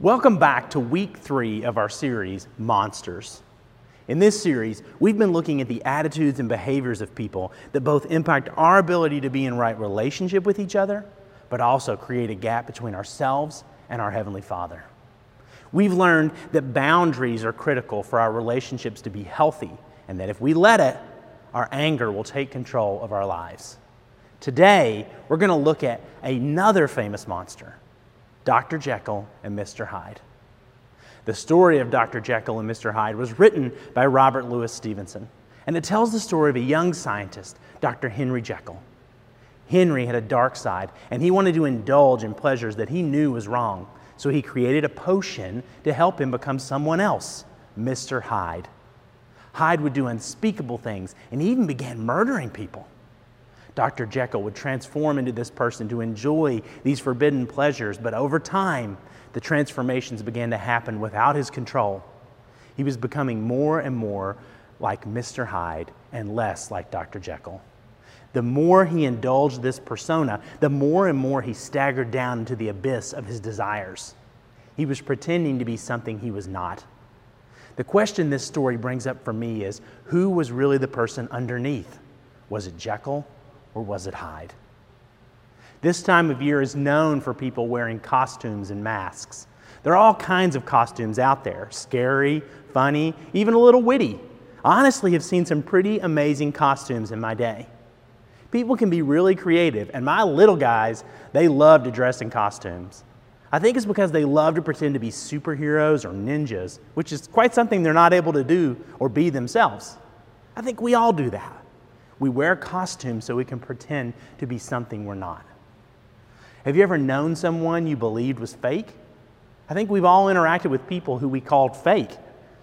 Welcome back to week three of our series, Monsters. In this series, we've been looking at the attitudes and behaviors of people that both impact our ability to be in right relationship with each other, but also create a gap between ourselves and our Heavenly Father. We've learned that boundaries are critical for our relationships to be healthy, and that if we let it, our anger will take control of our lives. Today, we're going to look at another famous monster Dr. Jekyll and Mr. Hyde. The story of Dr. Jekyll and Mr. Hyde was written by Robert Louis Stevenson, and it tells the story of a young scientist, Dr. Henry Jekyll. Henry had a dark side, and he wanted to indulge in pleasures that he knew was wrong, so he created a potion to help him become someone else, Mr. Hyde. Hyde would do unspeakable things and even began murdering people. Dr. Jekyll would transform into this person to enjoy these forbidden pleasures, but over time, the transformations began to happen without his control. He was becoming more and more like Mr. Hyde and less like Dr. Jekyll. The more he indulged this persona, the more and more he staggered down into the abyss of his desires. He was pretending to be something he was not. The question this story brings up for me is who was really the person underneath? Was it Jekyll or was it Hyde? This time of year is known for people wearing costumes and masks. There are all kinds of costumes out there scary, funny, even a little witty. I honestly have seen some pretty amazing costumes in my day. People can be really creative, and my little guys, they love to dress in costumes. I think it's because they love to pretend to be superheroes or ninjas, which is quite something they're not able to do or be themselves. I think we all do that. We wear costumes so we can pretend to be something we're not. Have you ever known someone you believed was fake? I think we've all interacted with people who we called fake.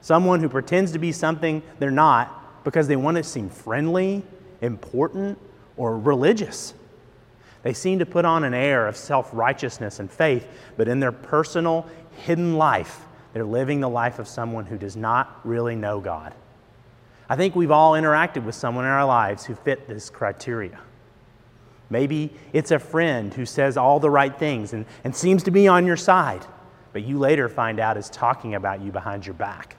Someone who pretends to be something they're not because they want to seem friendly, important, or religious. They seem to put on an air of self righteousness and faith, but in their personal, hidden life, they're living the life of someone who does not really know God. I think we've all interacted with someone in our lives who fit this criteria. Maybe it's a friend who says all the right things and, and seems to be on your side, but you later find out is talking about you behind your back.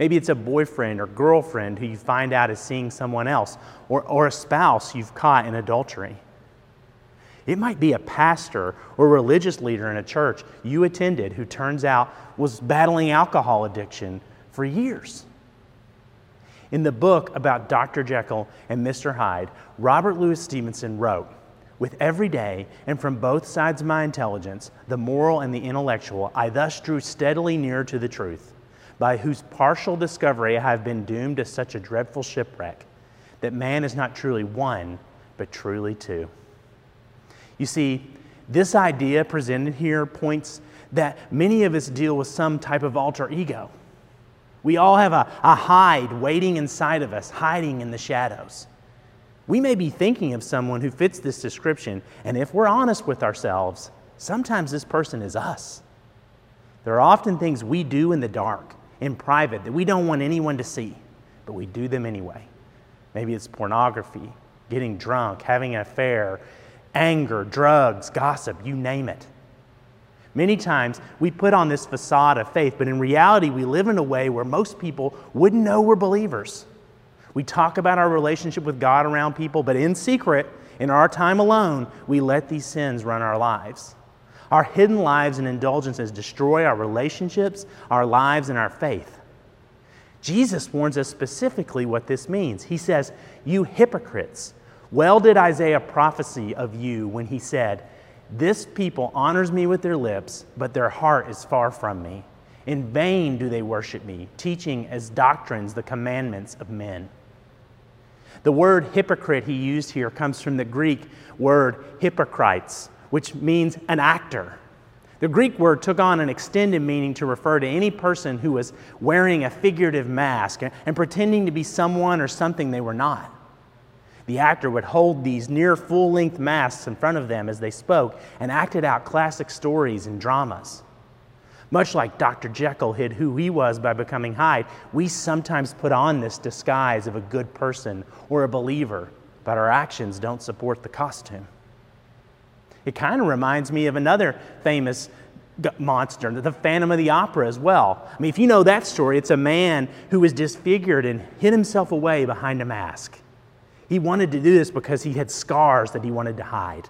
Maybe it's a boyfriend or girlfriend who you find out is seeing someone else, or, or a spouse you've caught in adultery. It might be a pastor or religious leader in a church you attended who turns out was battling alcohol addiction for years. In the book about Dr. Jekyll and Mr. Hyde, Robert Louis Stevenson wrote, With every day, and from both sides of my intelligence, the moral and the intellectual, I thus drew steadily nearer to the truth, by whose partial discovery I have been doomed to such a dreadful shipwreck, that man is not truly one, but truly two. You see, this idea presented here points that many of us deal with some type of alter ego. We all have a, a Hyde waiting inside of us, hiding in the shadows. We may be thinking of someone who fits this description, and if we're honest with ourselves, sometimes this person is us. There are often things we do in the dark, in private, that we don't want anyone to see, but we do them anyway. Maybe it's pornography, getting drunk, having an affair, anger, drugs, gossip, you name it. Many times we put on this facade of faith, but in reality, we live in a way where most people wouldn't know we're believers. We talk about our relationship with God around people, but in secret, in our time alone, we let these sins run our lives. Our hidden lives and indulgences destroy our relationships, our lives, and our faith. Jesus warns us specifically what this means. He says, You hypocrites, well did Isaiah prophesy of you when he said, this people honors me with their lips, but their heart is far from me. In vain do they worship me, teaching as doctrines the commandments of men. The word hypocrite he used here comes from the Greek word hypocrites, which means an actor. The Greek word took on an extended meaning to refer to any person who was wearing a figurative mask and pretending to be someone or something they were not. The actor would hold these near full length masks in front of them as they spoke and acted out classic stories and dramas. Much like Dr. Jekyll hid who he was by becoming Hyde, we sometimes put on this disguise of a good person or a believer, but our actions don't support the costume. It kind of reminds me of another famous monster, the Phantom of the Opera as well. I mean, if you know that story, it's a man who was disfigured and hid himself away behind a mask. He wanted to do this because he had scars that he wanted to hide.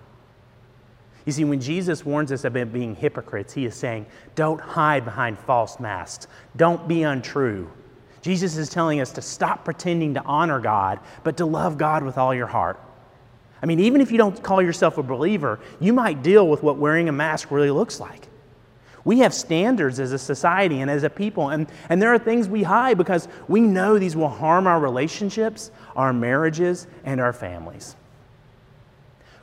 You see, when Jesus warns us about being hypocrites, he is saying, don't hide behind false masks. Don't be untrue. Jesus is telling us to stop pretending to honor God, but to love God with all your heart. I mean, even if you don't call yourself a believer, you might deal with what wearing a mask really looks like. We have standards as a society and as a people, and, and there are things we hide because we know these will harm our relationships, our marriages, and our families.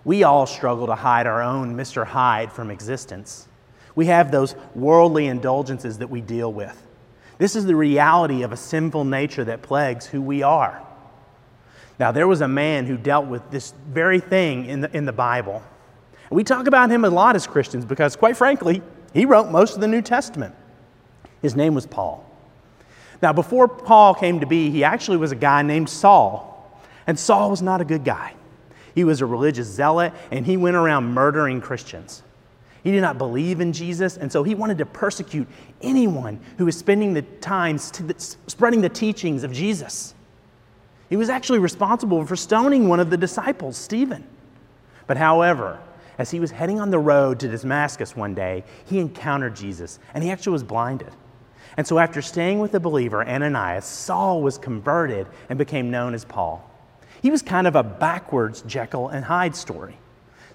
We all struggle to hide our own Mr. Hyde from existence. We have those worldly indulgences that we deal with. This is the reality of a sinful nature that plagues who we are. Now, there was a man who dealt with this very thing in the, in the Bible. We talk about him a lot as Christians because, quite frankly, he wrote most of the New Testament. His name was Paul. Now, before Paul came to be, he actually was a guy named Saul. And Saul was not a good guy. He was a religious zealot and he went around murdering Christians. He did not believe in Jesus, and so he wanted to persecute anyone who was spending the time spreading the teachings of Jesus. He was actually responsible for stoning one of the disciples, Stephen. But however, as he was heading on the road to Damascus one day, he encountered Jesus and he actually was blinded. And so, after staying with the believer, Ananias, Saul was converted and became known as Paul. He was kind of a backwards Jekyll and Hyde story.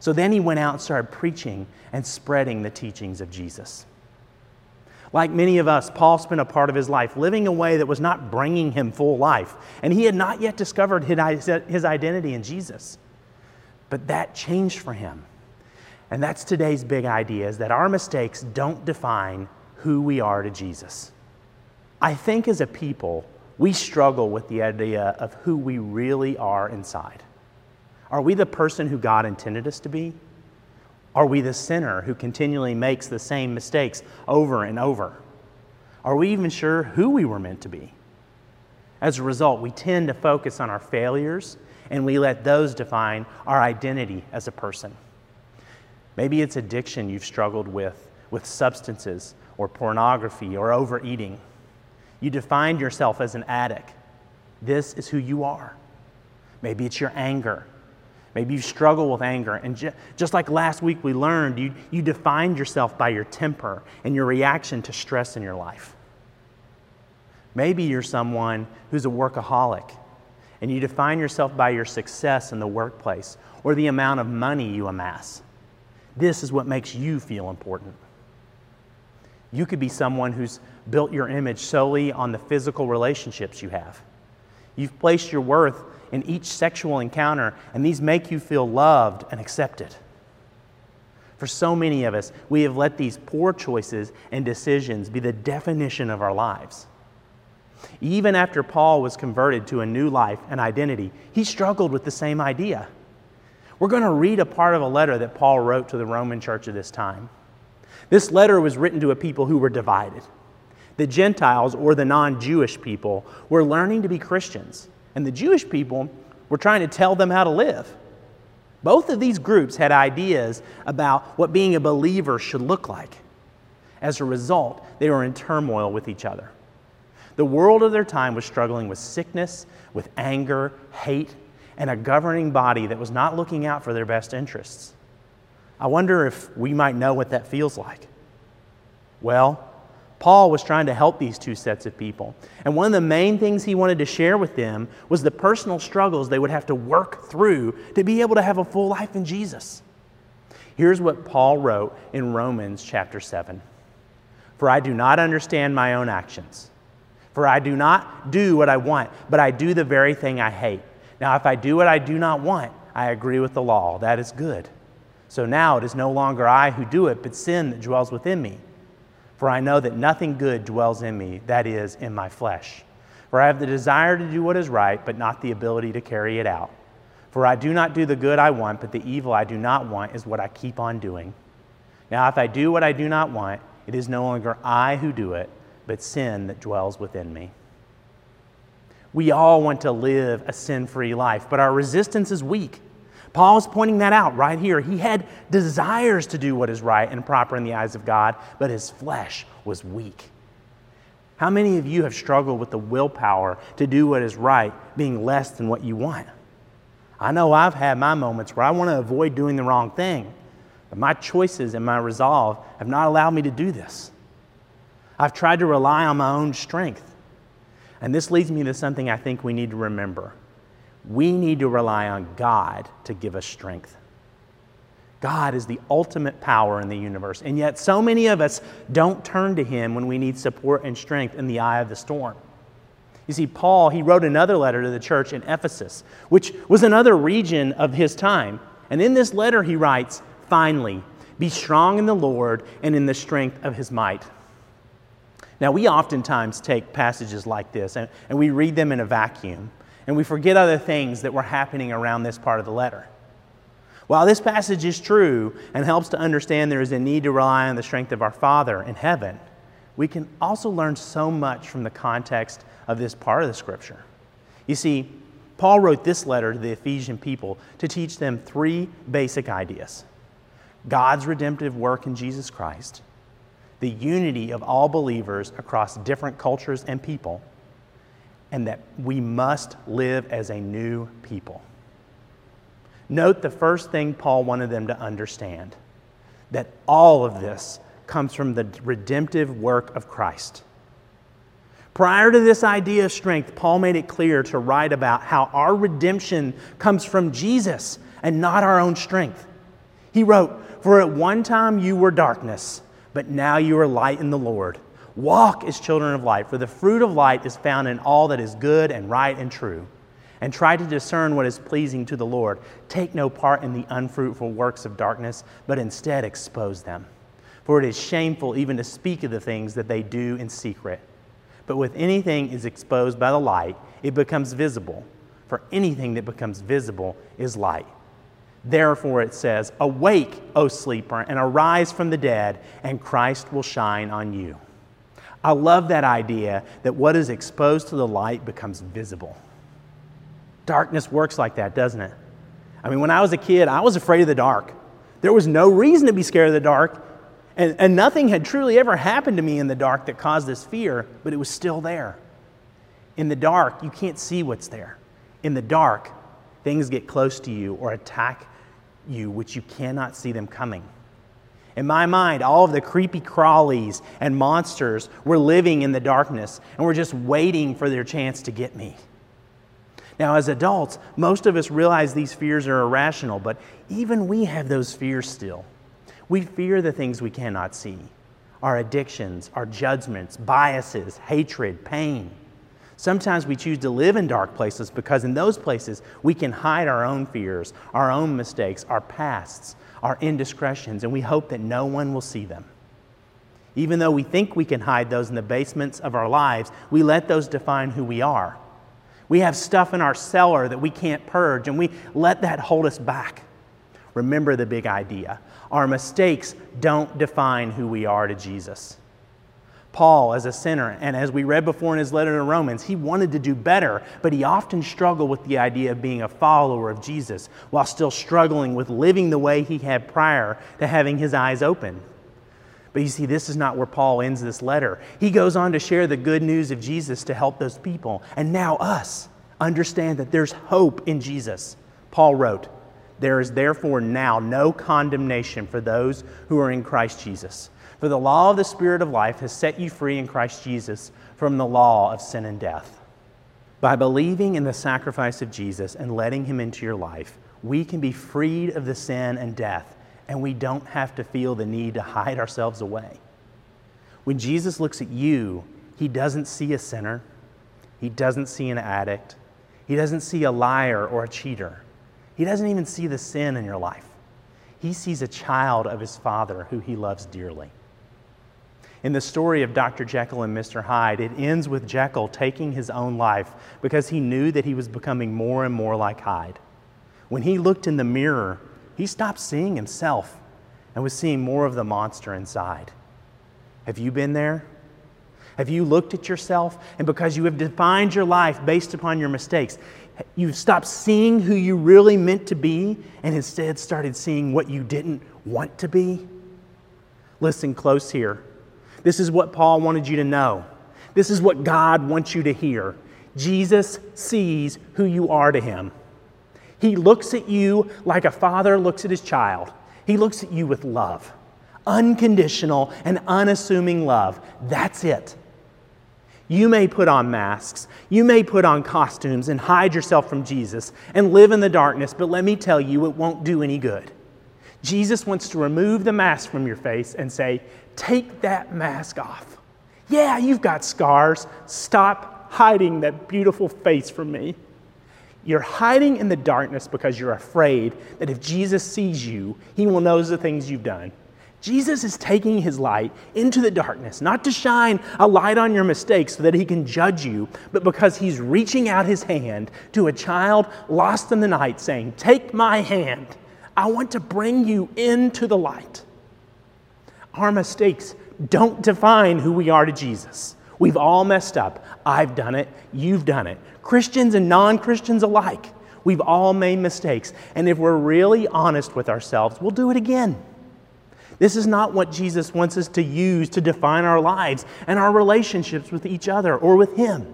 So then he went out and started preaching and spreading the teachings of Jesus. Like many of us, Paul spent a part of his life living a way that was not bringing him full life, and he had not yet discovered his identity in Jesus. But that changed for him. And that's today's big idea is that our mistakes don't define who we are to Jesus. I think as a people, we struggle with the idea of who we really are inside. Are we the person who God intended us to be? Are we the sinner who continually makes the same mistakes over and over? Are we even sure who we were meant to be? As a result, we tend to focus on our failures and we let those define our identity as a person. Maybe it's addiction you've struggled with, with substances or pornography or overeating. You defined yourself as an addict. This is who you are. Maybe it's your anger Maybe you struggle with anger. And ju- just like last week we learned, you, you defined yourself by your temper and your reaction to stress in your life. Maybe you're someone who's a workaholic and you define yourself by your success in the workplace or the amount of money you amass. This is what makes you feel important. You could be someone who's built your image solely on the physical relationships you have. You've placed your worth in each sexual encounter, and these make you feel loved and accepted. For so many of us, we have let these poor choices and decisions be the definition of our lives. Even after Paul was converted to a new life and identity, he struggled with the same idea. We're going to read a part of a letter that Paul wrote to the Roman church at this time. This letter was written to a people who were divided. The Gentiles, or the non Jewish people, were learning to be Christians and the Jewish people were trying to tell them how to live. Both of these groups had ideas about what being a believer should look like. As a result, they were in turmoil with each other. The world of their time was struggling with sickness, with anger, hate, and a governing body that was not looking out for their best interests. I wonder if we might know what that feels like. Well, Paul was trying to help these two sets of people. And one of the main things he wanted to share with them was the personal struggles they would have to work through to be able to have a full life in Jesus. Here's what Paul wrote in Romans chapter 7 For I do not understand my own actions. For I do not do what I want, but I do the very thing I hate. Now, if I do what I do not want, I agree with the law. That is good. So now it is no longer I who do it, but sin that dwells within me. For I know that nothing good dwells in me, that is, in my flesh. For I have the desire to do what is right, but not the ability to carry it out. For I do not do the good I want, but the evil I do not want is what I keep on doing. Now, if I do what I do not want, it is no longer I who do it, but sin that dwells within me. We all want to live a sin free life, but our resistance is weak. Paul is pointing that out right here. He had desires to do what is right and proper in the eyes of God, but his flesh was weak. How many of you have struggled with the willpower to do what is right being less than what you want? I know I've had my moments where I want to avoid doing the wrong thing, but my choices and my resolve have not allowed me to do this. I've tried to rely on my own strength. And this leads me to something I think we need to remember. We need to rely on God to give us strength. God is the ultimate power in the universe, and yet so many of us don't turn to Him when we need support and strength in the eye of the storm. You see, Paul, he wrote another letter to the church in Ephesus, which was another region of his time. And in this letter, he writes, Finally, be strong in the Lord and in the strength of his might. Now, we oftentimes take passages like this and, and we read them in a vacuum, and we forget other things that were happening around this part of the letter. While this passage is true and helps to understand there is a need to rely on the strength of our Father in heaven, we can also learn so much from the context of this part of the Scripture. You see, Paul wrote this letter to the Ephesian people to teach them three basic ideas God's redemptive work in Jesus Christ the unity of all believers across different cultures and people, and that we must live as a new people. Note the first thing Paul wanted them to understand that all of this comes from the redemptive work of Christ. Prior to this idea of strength, Paul made it clear to write about how our redemption comes from Jesus and not our own strength. He wrote, For at one time you were darkness but now you are light in the Lord. Walk as children of light, for the fruit of light is found in all that is good and right and true. And try to discern what is pleasing to the Lord. Take no part in the unfruitful works of darkness, but instead expose them. For it is shameful even to speak of the things that they do in secret. But with anything is exposed by the light, it becomes visible. For anything that becomes visible is light. Therefore, it says, Awake, O sleeper, and arise from the dead, and Christ will shine on you. I love that idea that what is exposed to the light becomes visible. Darkness works like that, doesn't it? I mean, when I was a kid, I was afraid of the dark. There was no reason to be scared of the dark, and, and nothing had truly ever happened to me in the dark that caused this fear, but it was still there. In the dark, you can't see what's there. In the dark, things get close to you or attack you which you cannot see them coming. In my mind, all of the creepy crawlies and monsters were living in the darkness and were just waiting for their chance to get me. Now, as adults, most of us realize these fears are irrational, but even we have those fears still. We fear the things we cannot see our addictions, our judgments, biases, hatred, pain. Sometimes we choose to live in dark places because in those places we can hide our own fears, our own mistakes, our pasts, our indiscretions, and we hope that no one will see them. Even though we think we can hide those in the basements of our lives, we let those define who we are. We have stuff in our cellar that we can't purge, and we let that hold us back. Remember the big idea our mistakes don't define who we are to Jesus. Paul, as a sinner, and as we read before in his letter to Romans, he wanted to do better, but he often struggled with the idea of being a follower of Jesus while still struggling with living the way he had prior to having his eyes open. But you see, this is not where Paul ends this letter. He goes on to share the good news of Jesus to help those people, and now us understand that there's hope in Jesus. Paul wrote, There is therefore now no condemnation for those who are in Christ Jesus. For the law of the Spirit of life has set you free in Christ Jesus from the law of sin and death. By believing in the sacrifice of Jesus and letting him into your life, we can be freed of the sin and death, and we don't have to feel the need to hide ourselves away. When Jesus looks at you, he doesn't see a sinner, he doesn't see an addict, he doesn't see a liar or a cheater, he doesn't even see the sin in your life. He sees a child of his Father who he loves dearly. In the story of Dr. Jekyll and Mr. Hyde, it ends with Jekyll taking his own life because he knew that he was becoming more and more like Hyde. When he looked in the mirror, he stopped seeing himself and was seeing more of the monster inside. Have you been there? Have you looked at yourself and because you have defined your life based upon your mistakes, you've stopped seeing who you really meant to be and instead started seeing what you didn't want to be? Listen close here. This is what Paul wanted you to know. This is what God wants you to hear. Jesus sees who you are to him. He looks at you like a father looks at his child. He looks at you with love, unconditional and unassuming love. That's it. You may put on masks, you may put on costumes and hide yourself from Jesus and live in the darkness, but let me tell you, it won't do any good. Jesus wants to remove the mask from your face and say, Take that mask off. Yeah, you've got scars. Stop hiding that beautiful face from me. You're hiding in the darkness because you're afraid that if Jesus sees you, he will know the things you've done. Jesus is taking his light into the darkness, not to shine a light on your mistakes so that he can judge you, but because he's reaching out his hand to a child lost in the night, saying, Take my hand. I want to bring you into the light. Our mistakes don't define who we are to Jesus. We've all messed up. I've done it. You've done it. Christians and non Christians alike. We've all made mistakes. And if we're really honest with ourselves, we'll do it again. This is not what Jesus wants us to use to define our lives and our relationships with each other or with Him.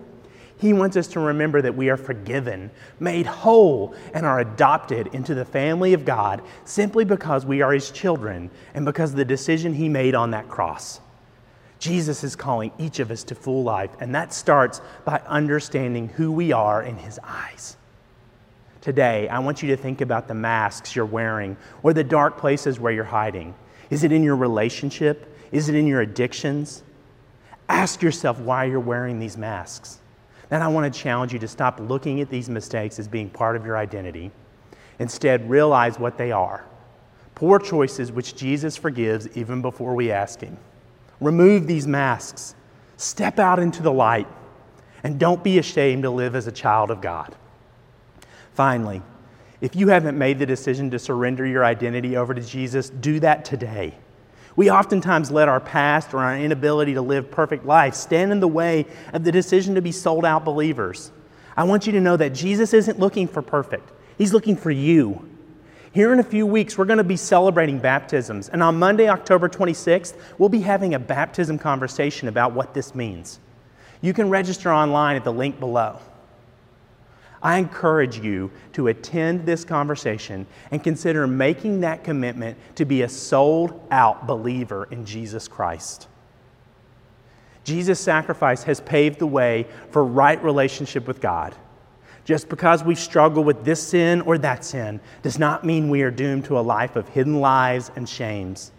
He wants us to remember that we are forgiven, made whole, and are adopted into the family of God simply because we are His children and because of the decision He made on that cross. Jesus is calling each of us to full life, and that starts by understanding who we are in His eyes. Today, I want you to think about the masks you're wearing or the dark places where you're hiding. Is it in your relationship? Is it in your addictions? Ask yourself why you're wearing these masks. Then I want to challenge you to stop looking at these mistakes as being part of your identity. Instead, realize what they are poor choices which Jesus forgives even before we ask Him. Remove these masks, step out into the light, and don't be ashamed to live as a child of God. Finally, if you haven't made the decision to surrender your identity over to Jesus, do that today. We oftentimes let our past or our inability to live perfect life stand in the way of the decision to be sold out believers. I want you to know that Jesus isn't looking for perfect, He's looking for you. Here in a few weeks, we're going to be celebrating baptisms. And on Monday, October 26th, we'll be having a baptism conversation about what this means. You can register online at the link below. I encourage you to attend this conversation and consider making that commitment to be a sold out believer in Jesus Christ. Jesus' sacrifice has paved the way for right relationship with God. Just because we struggle with this sin or that sin does not mean we are doomed to a life of hidden lies and shames.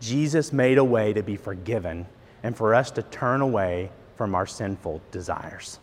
Jesus made a way to be forgiven and for us to turn away from our sinful desires.